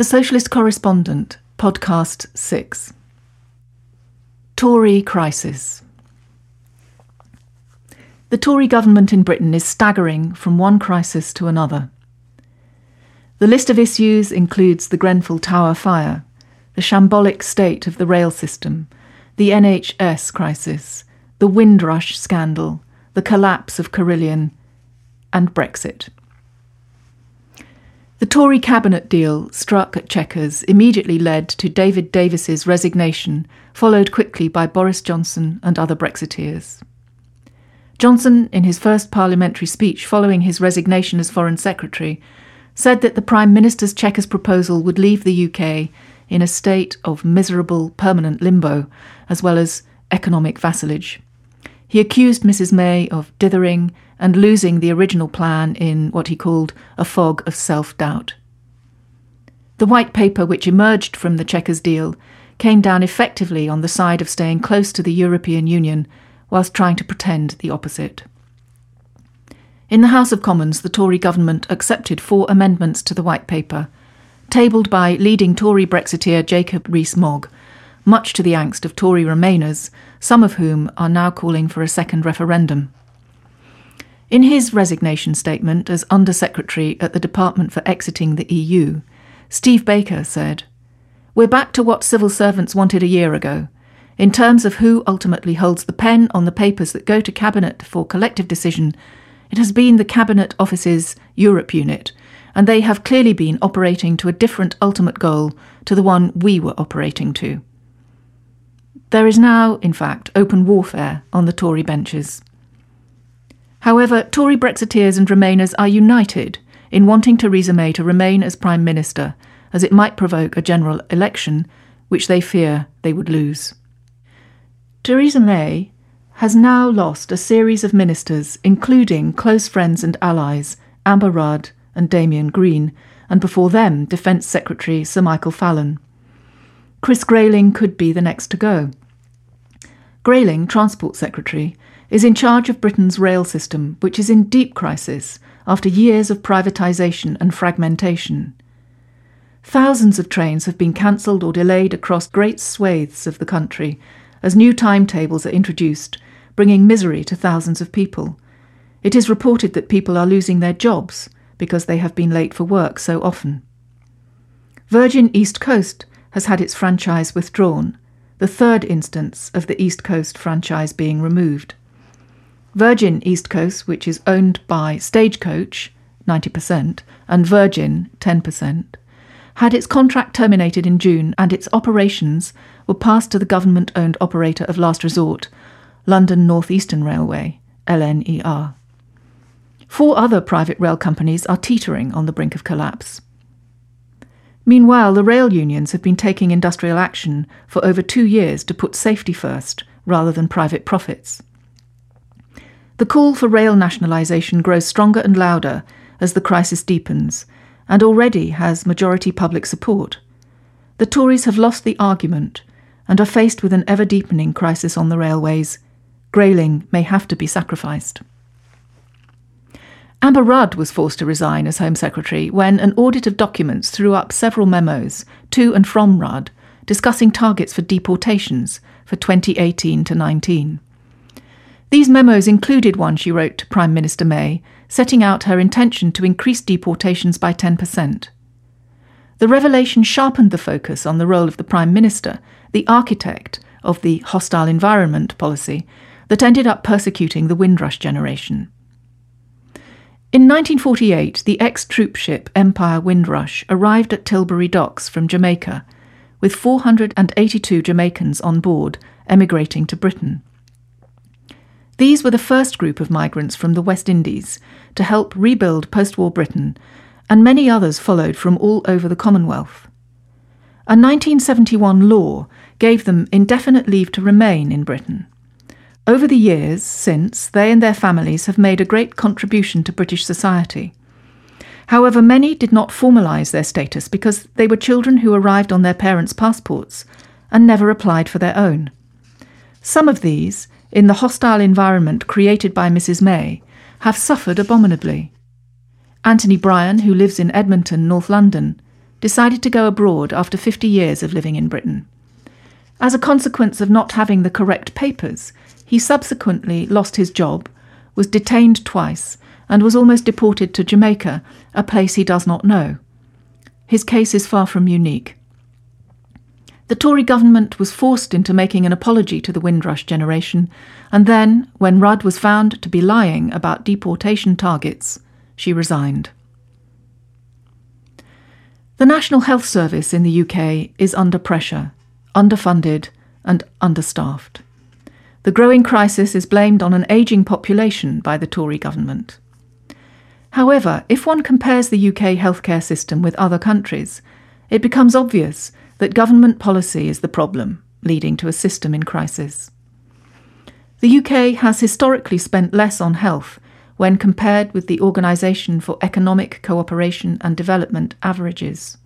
The Socialist Correspondent, Podcast 6. Tory Crisis. The Tory government in Britain is staggering from one crisis to another. The list of issues includes the Grenfell Tower fire, the shambolic state of the rail system, the NHS crisis, the Windrush scandal, the collapse of Carillion, and Brexit. The Tory cabinet deal struck at Chequers immediately led to David Davis's resignation, followed quickly by Boris Johnson and other Brexiteers. Johnson, in his first parliamentary speech following his resignation as Foreign Secretary, said that the Prime Minister's Chequers proposal would leave the UK in a state of miserable permanent limbo, as well as economic vassalage. He accused Mrs May of dithering and losing the original plan in what he called a fog of self doubt. The white paper which emerged from the Chequers deal came down effectively on the side of staying close to the European Union whilst trying to pretend the opposite. In the House of Commons, the Tory government accepted four amendments to the white paper, tabled by leading Tory Brexiteer Jacob Rees Mogg, much to the angst of Tory Remainers, some of whom are now calling for a second referendum. In his resignation statement as Under Secretary at the Department for Exiting the EU, Steve Baker said, We're back to what civil servants wanted a year ago. In terms of who ultimately holds the pen on the papers that go to Cabinet for collective decision, it has been the Cabinet Office's Europe unit, and they have clearly been operating to a different ultimate goal to the one we were operating to. There is now, in fact, open warfare on the Tory benches. However, Tory Brexiteers and Remainers are united in wanting Theresa May to remain as Prime Minister, as it might provoke a general election, which they fear they would lose. Theresa May has now lost a series of ministers, including close friends and allies Amber Rudd and Damian Green, and before them, Defence Secretary Sir Michael Fallon. Chris Grayling could be the next to go. Grayling, Transport Secretary, is in charge of Britain's rail system, which is in deep crisis after years of privatisation and fragmentation. Thousands of trains have been cancelled or delayed across great swathes of the country as new timetables are introduced, bringing misery to thousands of people. It is reported that people are losing their jobs because they have been late for work so often. Virgin East Coast has had its franchise withdrawn, the third instance of the East Coast franchise being removed. Virgin East Coast, which is owned by Stagecoach, 90%, and Virgin, 10%, had its contract terminated in June and its operations were passed to the government owned operator of last resort, London North Eastern Railway, LNER. Four other private rail companies are teetering on the brink of collapse. Meanwhile, the rail unions have been taking industrial action for over two years to put safety first rather than private profits. The call for rail nationalisation grows stronger and louder as the crisis deepens, and already has majority public support. The Tories have lost the argument and are faced with an ever deepening crisis on the railways. Grayling may have to be sacrificed. Amber Rudd was forced to resign as Home Secretary when an audit of documents threw up several memos to and from Rudd discussing targets for deportations for 2018 to 19. These memos included one she wrote to Prime Minister May, setting out her intention to increase deportations by 10%. The revelation sharpened the focus on the role of the Prime Minister, the architect of the hostile environment policy that ended up persecuting the Windrush generation. In 1948, the ex troop ship Empire Windrush arrived at Tilbury Docks from Jamaica, with 482 Jamaicans on board emigrating to Britain. These were the first group of migrants from the West Indies to help rebuild post war Britain, and many others followed from all over the Commonwealth. A 1971 law gave them indefinite leave to remain in Britain. Over the years since, they and their families have made a great contribution to British society. However, many did not formalise their status because they were children who arrived on their parents' passports and never applied for their own. Some of these, in the hostile environment created by Mrs. May, have suffered abominably. Anthony Bryan, who lives in Edmonton, North London, decided to go abroad after 50 years of living in Britain. As a consequence of not having the correct papers, he subsequently lost his job, was detained twice, and was almost deported to Jamaica, a place he does not know. His case is far from unique. The Tory government was forced into making an apology to the Windrush generation, and then, when Rudd was found to be lying about deportation targets, she resigned. The National Health Service in the UK is under pressure, underfunded, and understaffed. The growing crisis is blamed on an ageing population by the Tory government. However, if one compares the UK healthcare system with other countries, it becomes obvious that government policy is the problem, leading to a system in crisis. The UK has historically spent less on health when compared with the Organisation for Economic Cooperation and Development averages.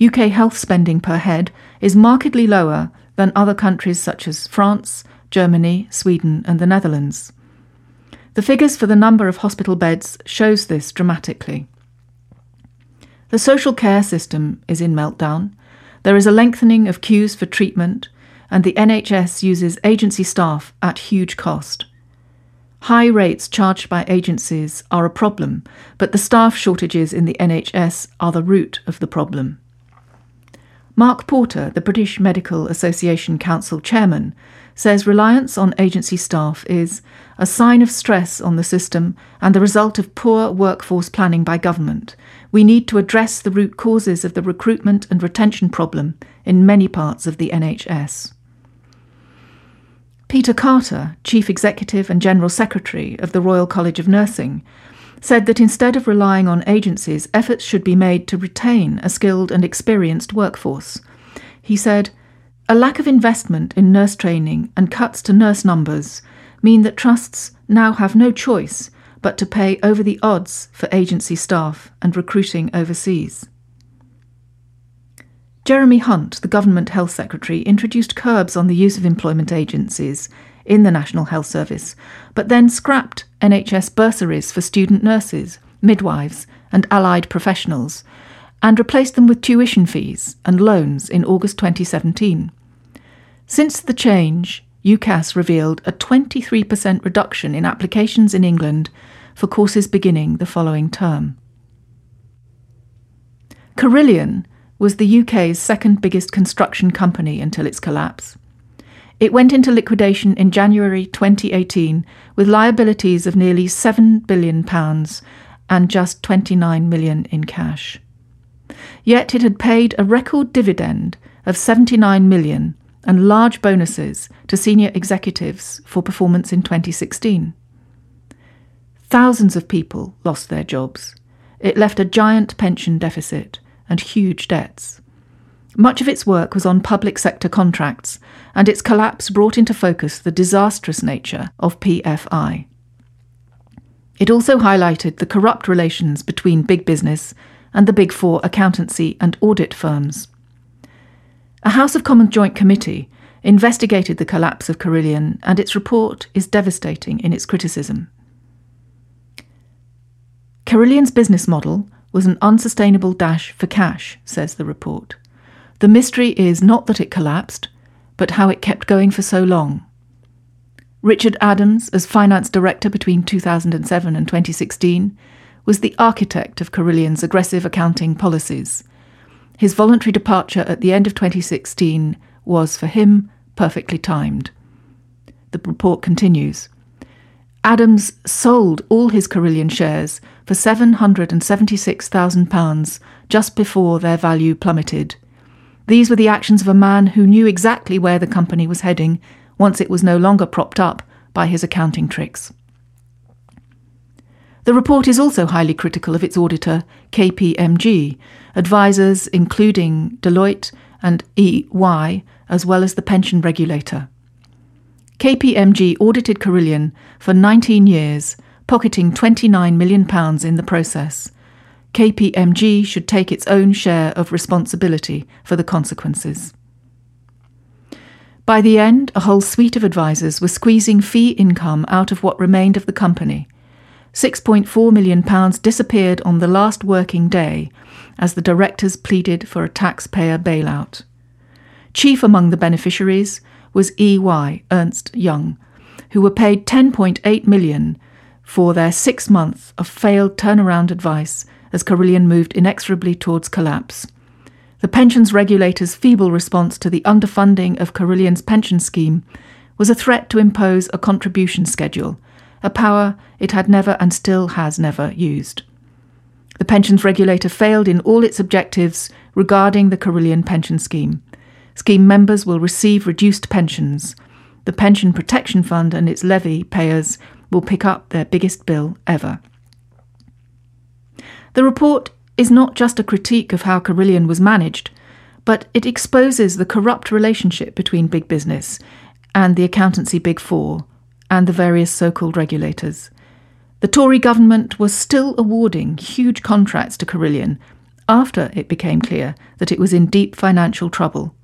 UK health spending per head is markedly lower than other countries such as France, Germany, Sweden, and the Netherlands. The figures for the number of hospital beds shows this dramatically. The social care system is in meltdown, there is a lengthening of queues for treatment, and the NHS uses agency staff at huge cost. High rates charged by agencies are a problem, but the staff shortages in the NHS are the root of the problem. Mark Porter, the British Medical Association Council chairman, says reliance on agency staff is a sign of stress on the system and the result of poor workforce planning by government, we need to address the root causes of the recruitment and retention problem in many parts of the NHS. Peter Carter, Chief Executive and General Secretary of the Royal College of Nursing, said that instead of relying on agencies, efforts should be made to retain a skilled and experienced workforce. He said, A lack of investment in nurse training and cuts to nurse numbers mean that trusts now have no choice but to pay over the odds for agency staff and recruiting overseas. Jeremy Hunt, the Government Health Secretary, introduced curbs on the use of employment agencies in the National Health Service, but then scrapped NHS bursaries for student nurses, midwives, and allied professionals, and replaced them with tuition fees and loans in August 2017. Since the change, UCAS revealed a 23% reduction in applications in England for courses beginning the following term. Carillion was the UK's second biggest construction company until its collapse. It went into liquidation in January 2018 with liabilities of nearly £7 billion and just 29 million in cash. Yet it had paid a record dividend of 79 million and large bonuses to senior executives for performance in 2016. Thousands of people lost their jobs. It left a giant pension deficit and huge debts. Much of its work was on public sector contracts, and its collapse brought into focus the disastrous nature of PFI. It also highlighted the corrupt relations between big business and the big four accountancy and audit firms. A House of Commons Joint Committee investigated the collapse of Carillion, and its report is devastating in its criticism. Carillion's business model was an unsustainable dash for cash, says the report. The mystery is not that it collapsed, but how it kept going for so long. Richard Adams, as finance director between 2007 and 2016, was the architect of Carillion's aggressive accounting policies. His voluntary departure at the end of 2016 was, for him, perfectly timed. The report continues. Adams sold all his Carillion shares for £776,000 just before their value plummeted. These were the actions of a man who knew exactly where the company was heading once it was no longer propped up by his accounting tricks. The report is also highly critical of its auditor, KPMG, advisors including Deloitte and EY, as well as the pension regulator. KPMG audited Carillion for 19 years, pocketing £29 million in the process. KPMG should take its own share of responsibility for the consequences. By the end, a whole suite of advisers were squeezing fee income out of what remained of the company. £6.4 million disappeared on the last working day, as the directors pleaded for a taxpayer bailout. Chief among the beneficiaries was EY, Ernst Young, who were paid 10.8 million for their six months of failed turnaround advice as Carillion moved inexorably towards collapse. The pensions regulator's feeble response to the underfunding of Carillion's pension scheme was a threat to impose a contribution schedule, a power it had never and still has never used. The pensions regulator failed in all its objectives regarding the Carillion pension scheme. Scheme members will receive reduced pensions. The Pension Protection Fund and its levy payers will pick up their biggest bill ever. The report is not just a critique of how Carillion was managed, but it exposes the corrupt relationship between big business and the accountancy big four and the various so called regulators. The Tory government was still awarding huge contracts to Carillion after it became clear that it was in deep financial trouble.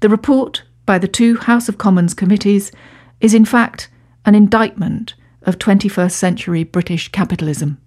The report by the two House of Commons committees is in fact an indictment of 21st century British capitalism.